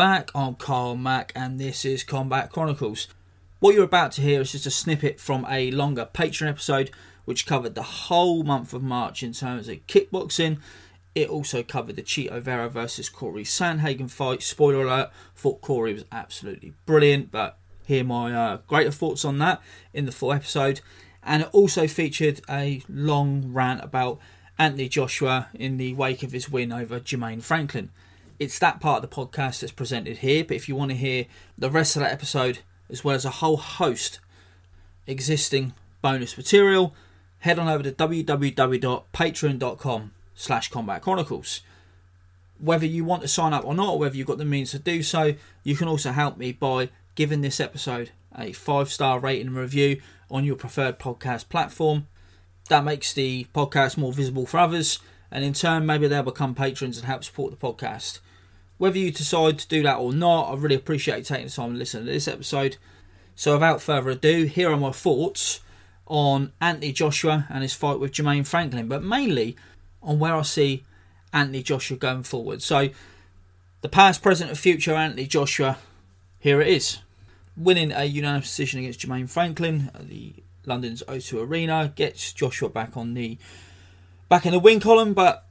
back. I'm Carl Mack, and this is Combat Chronicles. What you're about to hear is just a snippet from a longer Patreon episode, which covered the whole month of March in terms of kickboxing. It also covered the Chito Vera versus Corey Sandhagen fight. Spoiler alert: thought Corey was absolutely brilliant, but hear my uh, greater thoughts on that in the full episode. And it also featured a long rant about Anthony Joshua in the wake of his win over Jermaine Franklin it's that part of the podcast that's presented here. But if you want to hear the rest of that episode, as well as a whole host existing bonus material, head on over to www.patreon.com slash combat chronicles. Whether you want to sign up or not, or whether you've got the means to do so, you can also help me by giving this episode a five star rating and review on your preferred podcast platform. That makes the podcast more visible for others, and in turn, maybe they'll become patrons and help support the podcast. Whether you decide to do that or not, I really appreciate you taking the time to listen to this episode. So, without further ado, here are my thoughts on Anthony Joshua and his fight with Jermaine Franklin, but mainly on where I see Anthony Joshua going forward. So, the past, present, and future Anthony Joshua, here it is. Winning a unanimous decision against Jermaine Franklin at the London's O2 Arena gets Joshua back on the back in the win column, but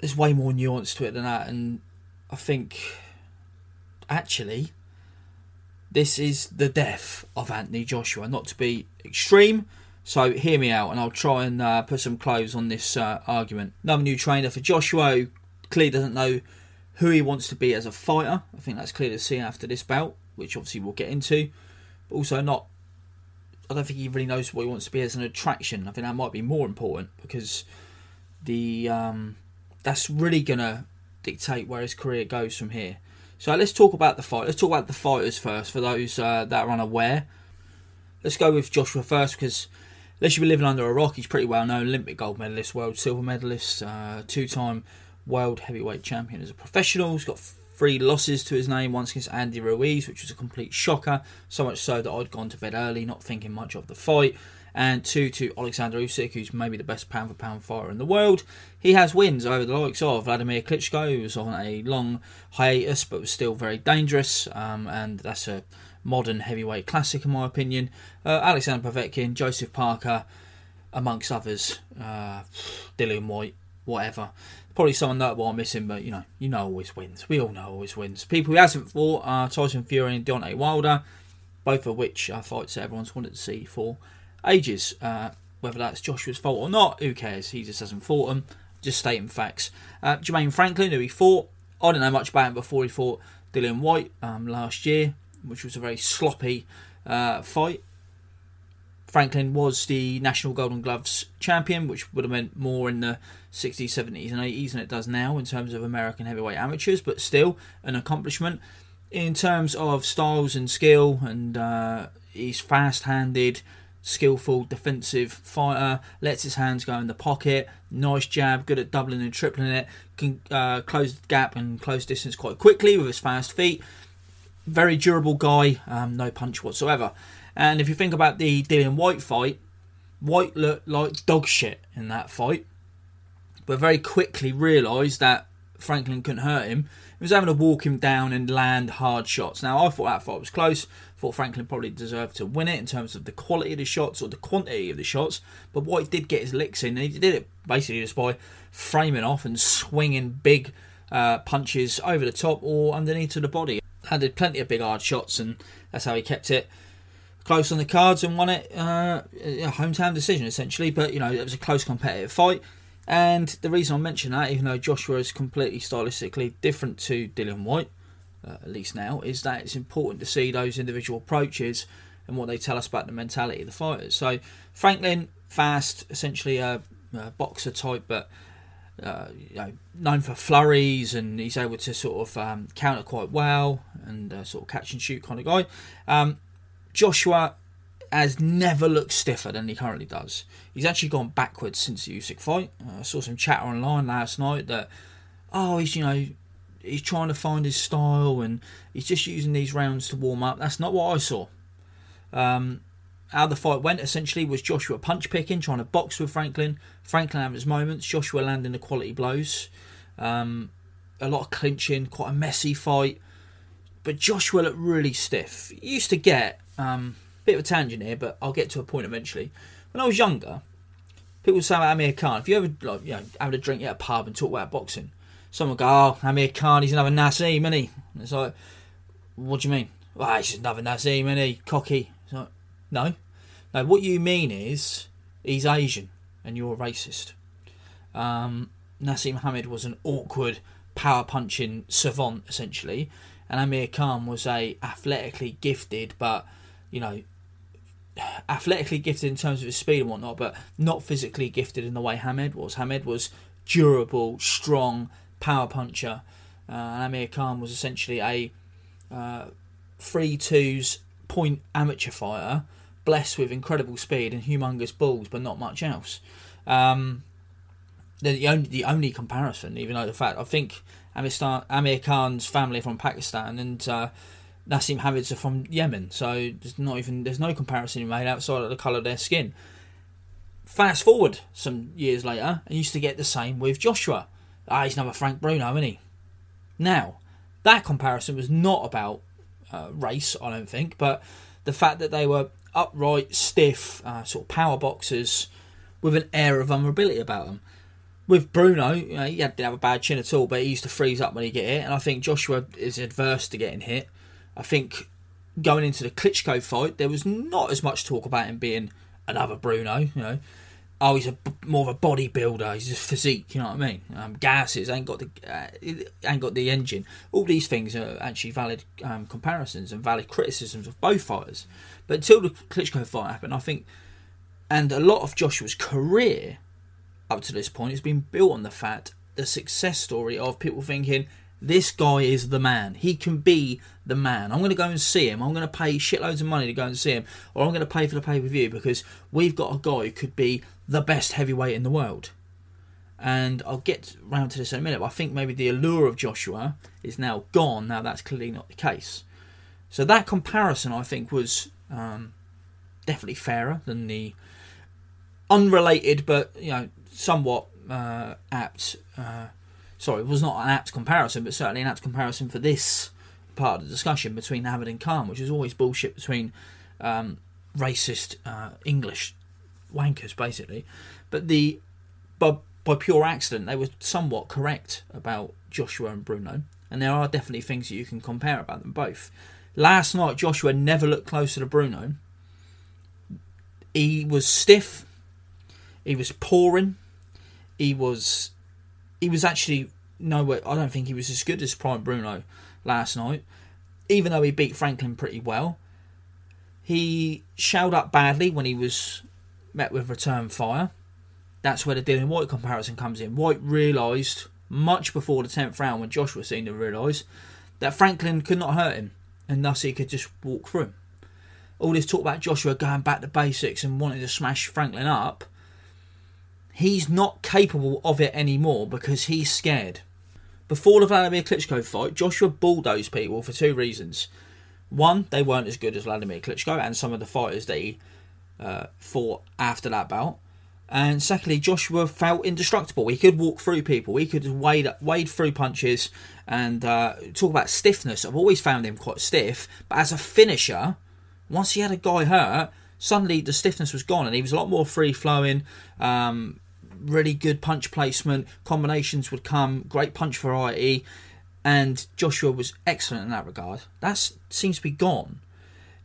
there's way more nuance to it than that, and I think actually this is the death of Anthony Joshua. Not to be extreme, so hear me out, and I'll try and uh, put some clothes on this uh, argument. Another new trainer for Joshua, who clearly doesn't know who he wants to be as a fighter. I think that's clear to see after this bout, which obviously we'll get into. But also not. I don't think he really knows what he wants to be as an attraction. I think that might be more important because the um, that's really gonna dictate where his career goes from here. So let's talk about the fight. Let's talk about the fighters first for those uh, that are unaware. Let's go with Joshua first because unless you've been living under a rock, he's pretty well known. Olympic gold medalist, world silver medalist, uh, two time world heavyweight champion as a professional. He's got three losses to his name once against Andy Ruiz, which was a complete shocker. So much so that I'd gone to bed early, not thinking much of the fight and two to Alexander Usyk, who's maybe the best pound for pound fighter in the world. He has wins over the likes of Vladimir Klitschko, who was on a long hiatus but was still very dangerous, um, and that's a modern heavyweight classic in my opinion. Uh, Alexander Povetkin, Joseph Parker, amongst others, uh, Dillian Whyte, whatever. Probably someone that I'm missing, but you know, you know, always wins. We all know always wins. People who hasn't fought are Tyson Fury and Deontay Wilder, both of which are fights that everyone's wanted to see for ages. Uh, whether that's Joshua's fault or not, who cares? He just hasn't fought them. Just stating facts. Uh, Jermaine Franklin, who he fought, I don't know much about him before he fought Dillian Whyte um, last year, which was a very sloppy uh, fight. Franklin was the National Golden Gloves champion, which would have meant more in the 60s, 70s, and 80s than it does now in terms of American heavyweight amateurs, but still an accomplishment. In terms of styles and skill, and uh, he's fast handed, skillful defensive fighter, lets his hands go in the pocket, nice jab, good at doubling and tripling it, can uh, close the gap and close distance quite quickly with his fast feet. Very durable guy, um, no punch whatsoever. And if you think about the Dillian Whyte fight, Whyte looked like dog shit in that fight, but very quickly realised that Franklin couldn't hurt him. He was having to walk him down and land hard shots. Now, I thought that fight was close. Thought Franklin probably deserved to win it in terms of the quality of the shots or the quantity of the shots. But what he did get his licks in, and he did it basically just by framing off and swinging big uh, punches over the top or underneath to the body. Landed plenty of big hard shots, and that's how he kept it close on the cards and won it. Uh, a hometown decision essentially, but you know it was a close competitive fight. And the reason I mention that, even though Joshua is completely stylistically different to Dillian Whyte, uh, at least now, is that it's important to see those individual approaches and what they tell us about the mentality of the fighters. So Franklin, fast, essentially a, a boxer type, but uh, you know, known for flurries, and he's able to sort of um, counter quite well and uh, sort of catch and shoot kind of guy. Um, Joshua has never looked stiffer than he currently does. He's actually gone backwards since the Usyk fight. Uh, I saw some chatter online last night that, oh, he's you know, he's trying to find his style and he's just using these rounds to warm up. That's not what I saw. Um, how the fight went essentially was Joshua punch picking, trying to box with Franklin. Franklin having his moments. Joshua landing the quality blows. Um, a lot of clinching, quite a messy fight. But Joshua looked really stiff. He used to get um, bit of a tangent here, but I'll get to a point eventually. When I was younger, people say about Amir Khan. If you ever like, you know, having a drink at a pub and talk about boxing, someone go, "Oh, Amir Khan, he's another Naseem, isn't he?" It's like, "What do you mean?" Well, he's another Naseem, isn't he? Cocky. It's like, no, no. What you mean is he's Asian and you're a racist. Um, Hamed was an awkward power punching savant essentially, and Amir Khan was a athletically gifted but you know athletically gifted in terms of his speed and whatnot, but not physically gifted in the way Hamed was. Hamed was durable, strong, power puncher. Uh, and Amir Khan was essentially a uh, three twos point amateur fighter, blessed with incredible speed and humongous balls, but not much else. Um, the only the only comparison, even though the fact I think Amir, Khan's family from Pakistan and uh, Naseem Hamed's are from Yemen, so there's not even there's no comparison made outside of the colour of their skin. Fast forward some years later, and used to get the same with Joshua. Ah, he's another Frank Bruno, isn't he? Now, that comparison was not about uh, race, I don't think, but the fact that they were upright, stiff, uh, sort of power boxers with an air of vulnerability about them. With Bruno, you know, he didn't have a bad chin at all, but he used to freeze up when he get hit, and I think Joshua is adverse to getting hit. I think going into the Klitschko fight, there was not as much talk about him being another Bruno. You know, oh, he's a more of a bodybuilder. He's a physique. You know what I mean? Um, gases ain't got the uh, ain't got the engine. All these things are actually valid um, comparisons and valid criticisms of both fighters. But until the Klitschko fight happened, I think, and a lot of Joshua's career up to this point has been built on the fact the success story of people thinking this guy is the man. He can be the man. I'm going to go and see him. I'm going to pay shitloads of money to go and see him, or I'm going to pay for the pay per view because we've got a guy who could be the best heavyweight in the world. And I'll get round to this in a minute. But I think maybe the allure of Joshua is now gone. Now that's clearly not the case. So that comparison, I think, was um, definitely fairer than the unrelated but you know somewhat uh, apt uh, sorry, it was not an apt comparison, but certainly an apt comparison for this part of the discussion between Hamed and Khan, which is always bullshit between um, racist uh, English wankers, basically. But the by, by pure accident, they were somewhat correct about Joshua and Bruno, and there are definitely things that you can compare about them both. Last night, Joshua never looked closer to Bruno. He was stiff. He was pouring. He was he was actually nowhere. I don't think he was as good as Prime Bruno last night, even though he beat Franklin pretty well. He shelled up badly when he was met with return fire. That's where the Dillian Whyte comparison comes in. Whyte realised much before the 10th round, when Joshua seemed to realise, that Franklin could not hurt him, and thus he could just walk through. All this talk about Joshua going back to basics and wanting to smash Franklin up he's not capable of it anymore because he's scared. Before the Vladimir Klitschko fight, Joshua bulldozed people for two reasons. One, they weren't as good as Vladimir Klitschko and some of the fighters that he uh, fought after that bout. And secondly, Joshua felt indestructible. He could walk through people. He could wade wade through punches. And uh, talk about stiffness. I've always found him quite stiff, but as a finisher, once he had a guy hurt, suddenly the stiffness was gone, and he was a lot more free flowing. Um, really good punch placement. Combinations would come. Great punch variety. And Joshua was excellent in that regard. That seems to be gone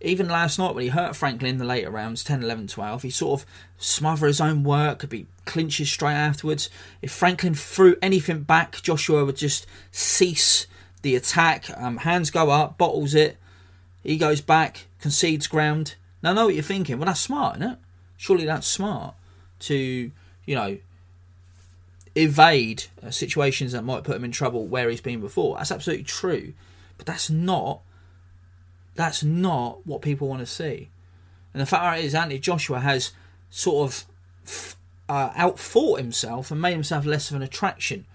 even last night when he hurt Franklin in the later rounds 10, 11, 12, he sort of smothered his own work, could be clinches straight afterwards. If Franklin threw anything back, Joshua would just cease the attack. Um, hands go up, bottles it. He goes back, concedes ground. Now, I know what you're thinking. Well, that's smart, isn't it? Surely that's smart to, you know, evade uh, situations that might put him in trouble where he's been before. That's absolutely true. But that's not that's not what people want to see. And the fact is, Anthony Joshua has sort of uh, outfought himself and made himself less of an attraction.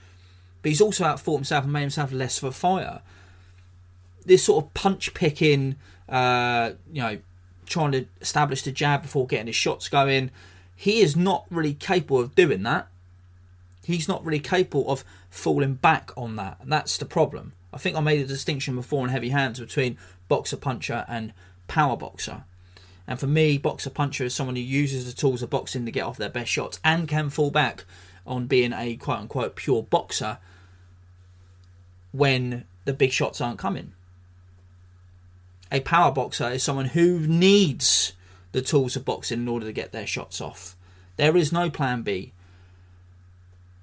But he's also outfought himself and made himself less of a fighter. This sort of punch picking, uh, you know, trying to establish the jab before getting his shots going, he is not really capable of doing that. He's not really capable of falling back on that. And that's the problem. I think I made a distinction before in heavy hands between boxer puncher and power boxer. And for me, boxer puncher is someone who uses the tools of boxing to get off their best shots and can fall back on being a quote unquote pure boxer when the big shots aren't coming. A power boxer is someone who needs the tools of boxing in order to get their shots off. There is no plan B.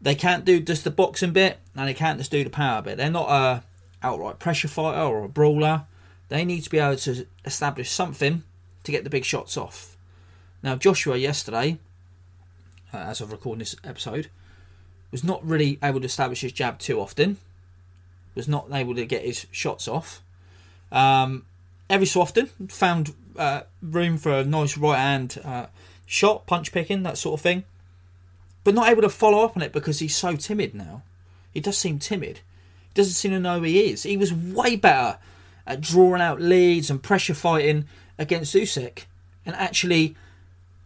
They can't do just the boxing bit and they can't just do the power bit. They're not a outright pressure fighter or a brawler. They need to be able to establish something to get the big shots off. Now, Joshua yesterday, uh, as of recording this episode, was not really able to establish his jab too often. Was not able to get his shots off. Um, every so often, found uh, room for a nice right hand uh, shot, punch picking, that sort of thing. But not able to follow up on it because he's so timid now. He does seem timid. Doesn't seem to know he is. He was way better at drawing out leads and pressure fighting against Usyk, and actually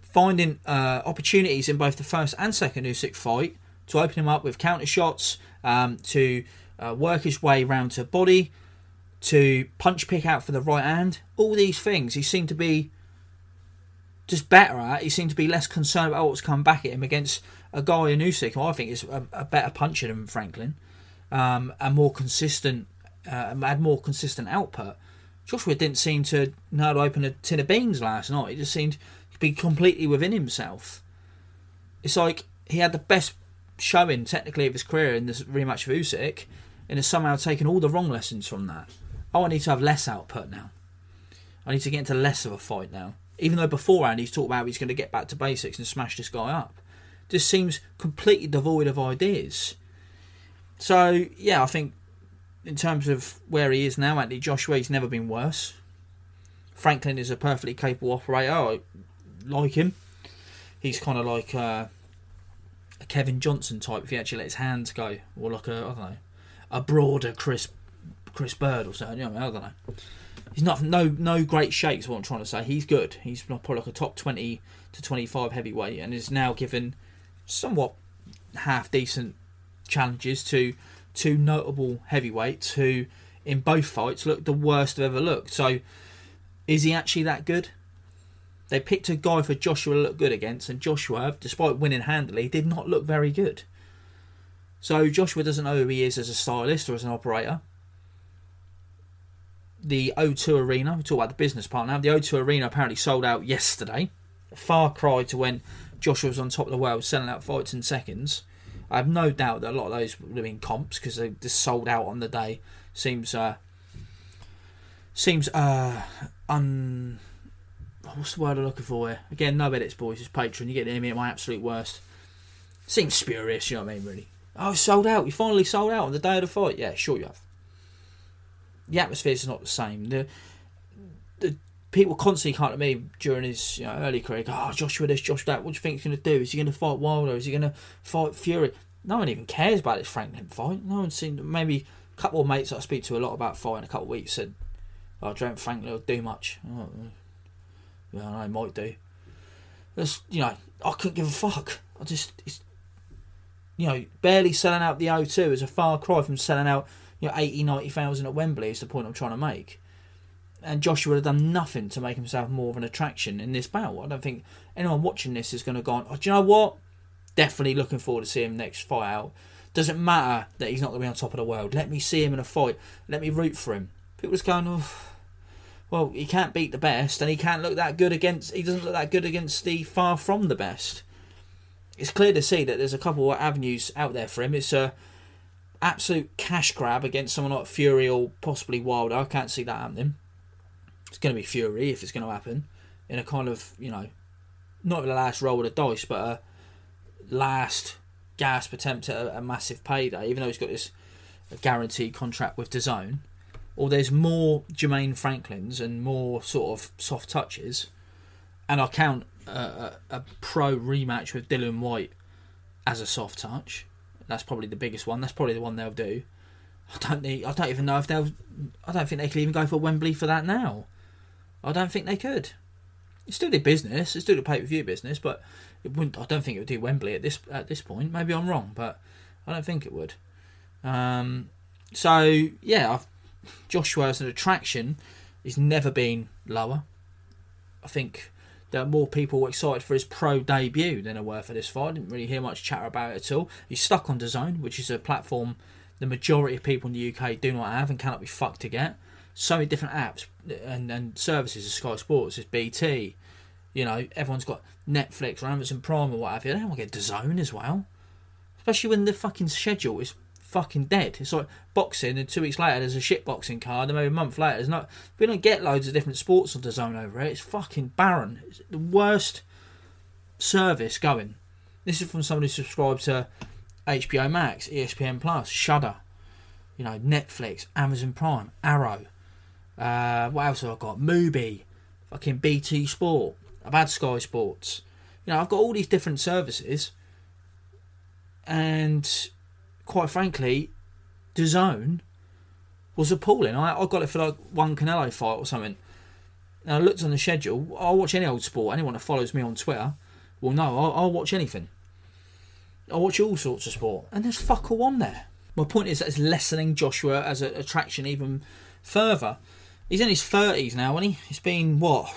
finding uh, opportunities in both the first and second Usyk fight to open him up with counter shots, um, to uh, work his way round to body, to punch pick out for the right hand. All these things he seemed to be just better at. He seemed to be less concerned about what's come back at him against a guy in Usyk, who I think is a, a better puncher than Franklin, um, and more consistent uh, had more consistent output. Joshua didn't seem to know how to open a tin of beans last night. He just seemed to be completely within himself. It's like he had the best showing technically of his career in this rematch of Usyk, and has somehow taken all the wrong lessons from that. Oh, I need to have less output now. I need to get into less of a fight now. Even though beforehand he's talked about he's going to get back to basics and smash this guy up. Just seems completely devoid of ideas. So yeah, I think in terms of where he is now, Anthony Joshua, he's never been worse. Franklin is a perfectly capable operator. I like him. He's kind of like uh, a Kevin Johnson type if he actually let his hands go, or like a I don't know, a broader Chris Chris Byrd or something. You know, I, don't know. He's not no no great shakes. What I'm trying to say, he's good. He's probably like a top twenty to twenty five heavyweight, and is now given somewhat half decent challenges to two notable heavyweights who, in both fights, looked the worst they've ever looked. So, is he actually that good? They picked a guy for Joshua to look good against, and Joshua, despite winning handily, did not look very good. So Joshua doesn't know who he is as a stylist or as an operator. The O2 Arena, we talk about the business part now. The O2 Arena apparently sold out yesterday. Far cry to when Joshua was on top of the world, selling out fights in seconds. I have no doubt that a lot of those would have been comps because they just sold out on the day. Seems uh, seems uh, un. What's the word I'm looking for here? Again, no edits, boys. It's Patreon. You get to hear me at my absolute worst. Seems spurious, you know what I mean? Really. Oh, sold out. You finally sold out on the day of the fight. Yeah, sure you have. The atmosphere is not the same. The people constantly come to me during his you know, early career. Oh, Joshua this, Joshua that. What do you think he's going to do? Is he going to fight Wilder? Is he going to fight Fury? No one even cares about this Franklin fight. No one's seen. Maybe a couple of mates that I speak to a lot about fighting a couple of weeks said, "Oh, I don't think Franklin will do much." Oh, yeah, I might do. That's, you know, I couldn't give a fuck. I just it's you know barely selling out the O2 is a far cry from selling out you know 80 90,000 at Wembley is the point I'm trying to make and Joshua would have done nothing to make himself more of an attraction in this bout I don't think anyone watching this is going to go oh, do you know what definitely looking forward to seeing him next fight out doesn't matter that he's not going to be on top of the world let me see him in a fight let me root for him people just going oh well, he can't beat the best, and he can't look that good against. He doesn't look that good against the far from the best. It's clear to see that there's a couple of avenues out there for him. It's a absolute cash grab against someone like Fury or possibly Wilder. I can't see that happening. It's going to be Fury if it's going to happen in a kind of you know, not the last roll of the dice, but a last gasp attempt at a, a massive payday. Even though he's got this guaranteed contract with DAZN or there's more Jermaine Franklins and more sort of soft touches, and I count a, a, pro rematch with Dillian Whyte as a soft touch. That's probably the biggest one. That's probably the one they'll do. I don't need, I don't even know if they'll. I don't think they could even go for Wembley for that now. I don't think they could. It's still the business. It's still the pay per view business, but it wouldn't. I don't think it would do Wembley at this at this point. Maybe I'm wrong, but I don't think it would. Um, so yeah, I've Joshua as an attraction has never been lower. I think there are more people excited for his pro debut than there were for this fight. I didn't really hear much chatter about it at all. He's stuck on DAZN, which is a platform the majority of people in the UK do not have and cannot be fucked to get. So many different apps and, and services of Sky Sports, there's BT, you know, everyone's got Netflix or Amazon Prime or what have you. They don't want to get DAZN as well. Especially when the fucking schedule is fucking dead. It's like boxing, and two weeks later there's a shit boxing card, and maybe a month later there's not. We don't get loads of different sports on DAZN over it. It's fucking barren. It's the worst service going. This is from somebody who subscribed to HBO Max, ESPN Plus, Shudder, you know, Netflix, Amazon Prime, Arrow. Uh, what else have I got? Mubi, fucking BT Sport. I've had Sky Sports. You know, I've got all these different services, and quite frankly, DAZN was appalling. I, I got it for like one Canelo fight or something. And I looked on the schedule. I'll watch any old sport. Anyone that follows me on Twitter will know I'll, I'll watch anything. I'll watch all sorts of sport. And there's fuck all on there. My point is that it's lessening Joshua as an attraction even further. He's in his 30s now, and he? It's been, what?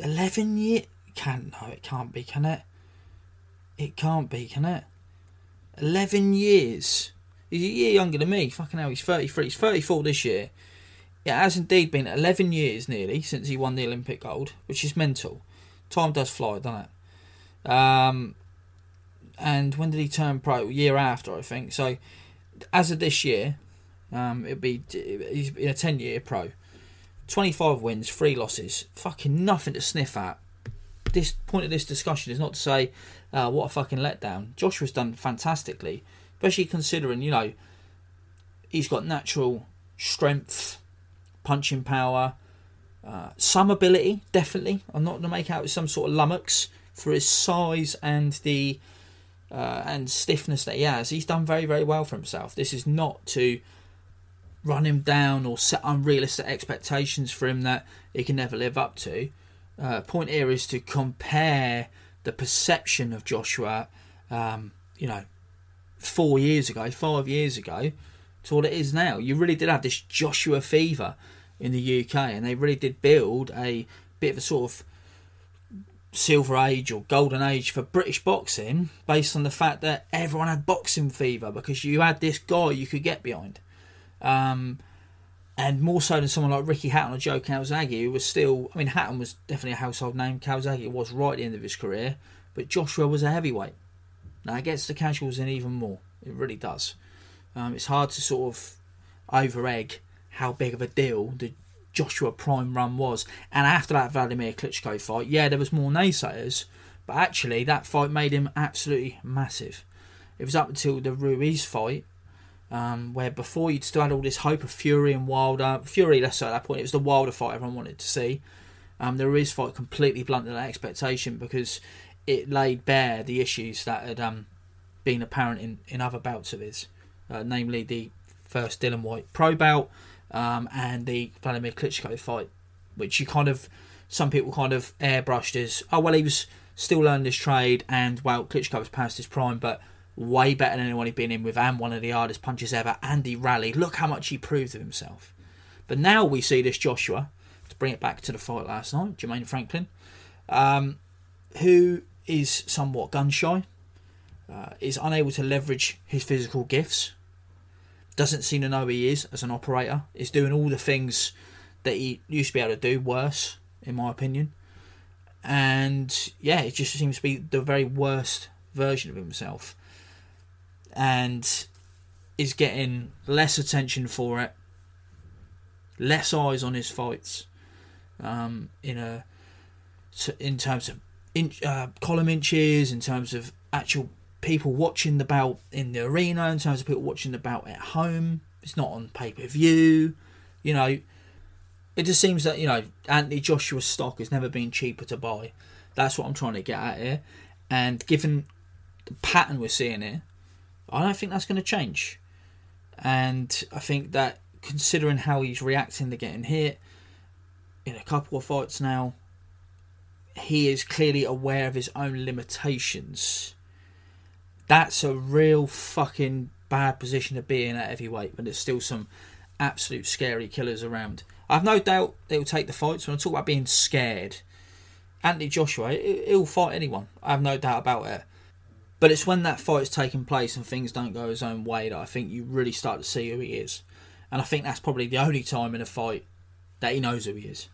11 years? Can't, no, it can't be, can it? It can't be, can it? 11 years. He's a year younger than me. Fucking hell, he's 33. He's 34 this year. It has indeed been 11 years nearly since he won the Olympic gold, which is mental. Time does fly, doesn't it? Um, and when did he turn pro? Year after, I think. So, as of this year, um, it'd be he's been a 10 year pro. 25 wins, three losses. Fucking nothing to sniff at. This point of this discussion is not to say uh, what a fucking letdown. Joshua's done fantastically, especially considering, you know, he's got natural strength, punching power, uh, some ability, definitely. I'm not to make out some sort of lummox for his size and the uh, and stiffness that he has. He's done very, very well for himself. This is not to run him down or set unrealistic expectations for him that he can never live up to. Uh, point here is to compare the perception of Joshua, um, you know, four years ago, five years ago, to what it is now. You really did have this Joshua fever in the UK, and they really did build a bit of a sort of silver age or golden age for British boxing based on the fact that everyone had boxing fever because you had this guy you could get behind. Um, and more so than someone like Ricky Hatton or Joe Calzaghe, who was still, I mean, Hatton was definitely a household name. Calzaghe was right at the end of his career, but Joshua was a heavyweight. Now it gets the casuals in even more. It really does. Um, it's hard to sort of over egg how big of a deal the Joshua Prime run was. And after that Vladimir Klitschko fight, yeah, there was more naysayers, but actually that fight made him absolutely massive. It was up until the Ruiz fight um, where before you'd still had all this hope of Fury and Wilder. Fury, let's say at that point, it was the Wilder fight everyone wanted to see. Um, the Ruiz fight completely blunted that expectation because it laid bare the issues that had um, been apparent in, in other bouts of his, uh, namely the first Dillian Whyte pro bout um, and the Vladimir Klitschko fight, which you kind of, some people kind of airbrushed as, oh, well, he was still learning his trade, and well, Klitschko was past his prime, but way better than anyone he'd been in with, and one of the hardest punches ever. And he rallied. Look how much he proved of himself. But now we see this Joshua, to bring it back to the fight last night, Jermaine Franklin, um, who is somewhat gun shy, uh, is unable to leverage his physical gifts, doesn't seem to know who he is as an operator, is doing all the things that he used to be able to do worse, in my opinion. And yeah, it just seems to be the very worst version of himself. And is getting less attention for it, less eyes on his fights. Um, in a in terms of in, uh, column inches, in terms of actual people watching the bout in the arena, in terms of people watching the bout at home. It's not on pay per view. You know, it just seems that you know Anthony Joshua's stock has never been cheaper to buy. That's what I'm trying to get at here. And given the pattern we're seeing here, I don't think that's going to change. And I think that considering how he's reacting to getting hit in a couple of fights now, he is clearly aware of his own limitations. That's a real fucking bad position to be in at heavyweight when there's still some absolute scary killers around. I've no doubt they'll take the fights. When I talk about being scared, Anthony Joshua, he'll fight anyone. I have no doubt about it. But it's when that fight's taking place and things don't go his own way that I think you really start to see who he is. And I think that's probably the only time in a fight that he knows who he is.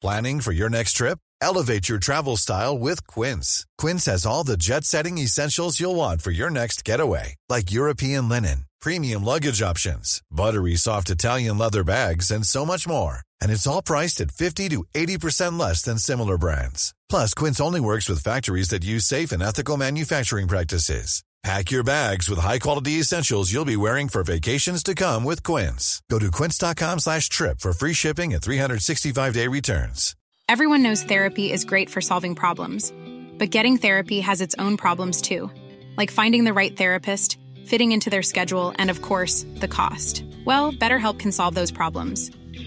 Planning for your next trip? Elevate your travel style with Quince. Quince has all the jet setting essentials you'll want for your next getaway, like European linen, premium luggage options, buttery soft Italian leather bags, and so much more. And it's all priced at 50 to 80% less than similar brands. Plus, Quince only works with factories that use safe and ethical manufacturing practices. Pack your bags with high-quality essentials you'll be wearing for vacations to come with Quince. Go to quince.com slash trip for free shipping and 365-day returns. Everyone knows therapy is great for solving problems, but getting therapy has its own problems too, like finding the right therapist, fitting into their schedule, and of course, the cost. Well, BetterHelp can solve those problems.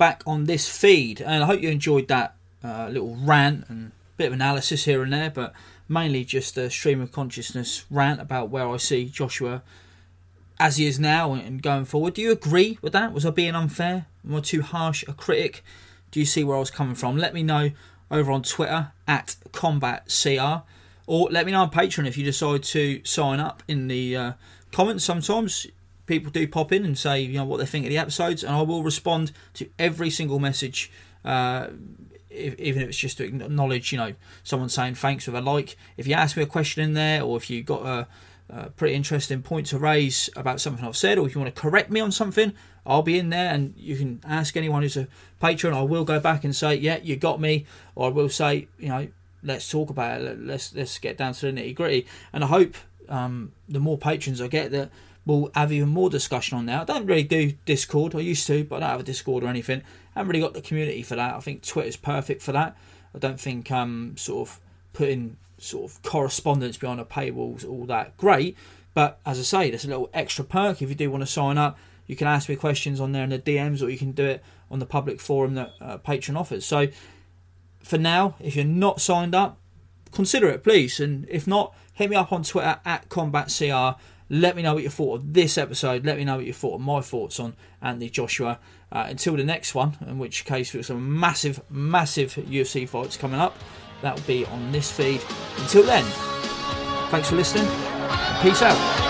back on this feed. And I hope you enjoyed that uh, little rant and bit of analysis here and there, but mainly just a stream of consciousness rant about where I see Joshua as he is now and going forward. Do you agree with that? Was I being unfair? Am I too harsh a critic? Do you see where I was coming from? Let me know over on Twitter at CombatCR or let me know on Patreon if you decide to sign up in the uh, comments. Sometimes people do pop in and say you know what they think of the episodes, and I will respond to every single message. Uh, if, even if it's just to acknowledge, you know, someone saying thanks with a like. If you ask me a question in there, or if you got a, a, pretty interesting point to raise about something I've said, or if you want to correct me on something, I'll be in there, and you can ask anyone who's a patron. I will go back and say, yeah, you got me, or I will say, you know, let's talk about it. Let's let's get down to the nitty gritty. And I hope um, the more patrons I get, that we'll have even more discussion on that. I don't really do Discord. I used to, but I don't have a Discord or anything. I haven't really got the community for that. I think Twitter's perfect for that. I don't think um, sort of putting sort of correspondence behind the paywalls, all that great. But as I say, there's a little extra perk if you do want to sign up. You can ask me questions on there in the DMs, or you can do it on the public forum that uh, Patreon offers. So for now, if you're not signed up, consider it, please. And if not, hit me up on Twitter at CombatCR. Let me know what you thought of this episode. Let me know what you thought of my thoughts on Anthony Joshua. Uh, until the next one, in which case we've some massive, massive UFC fights coming up. That will be on this feed. Until then, thanks for listening. Peace out.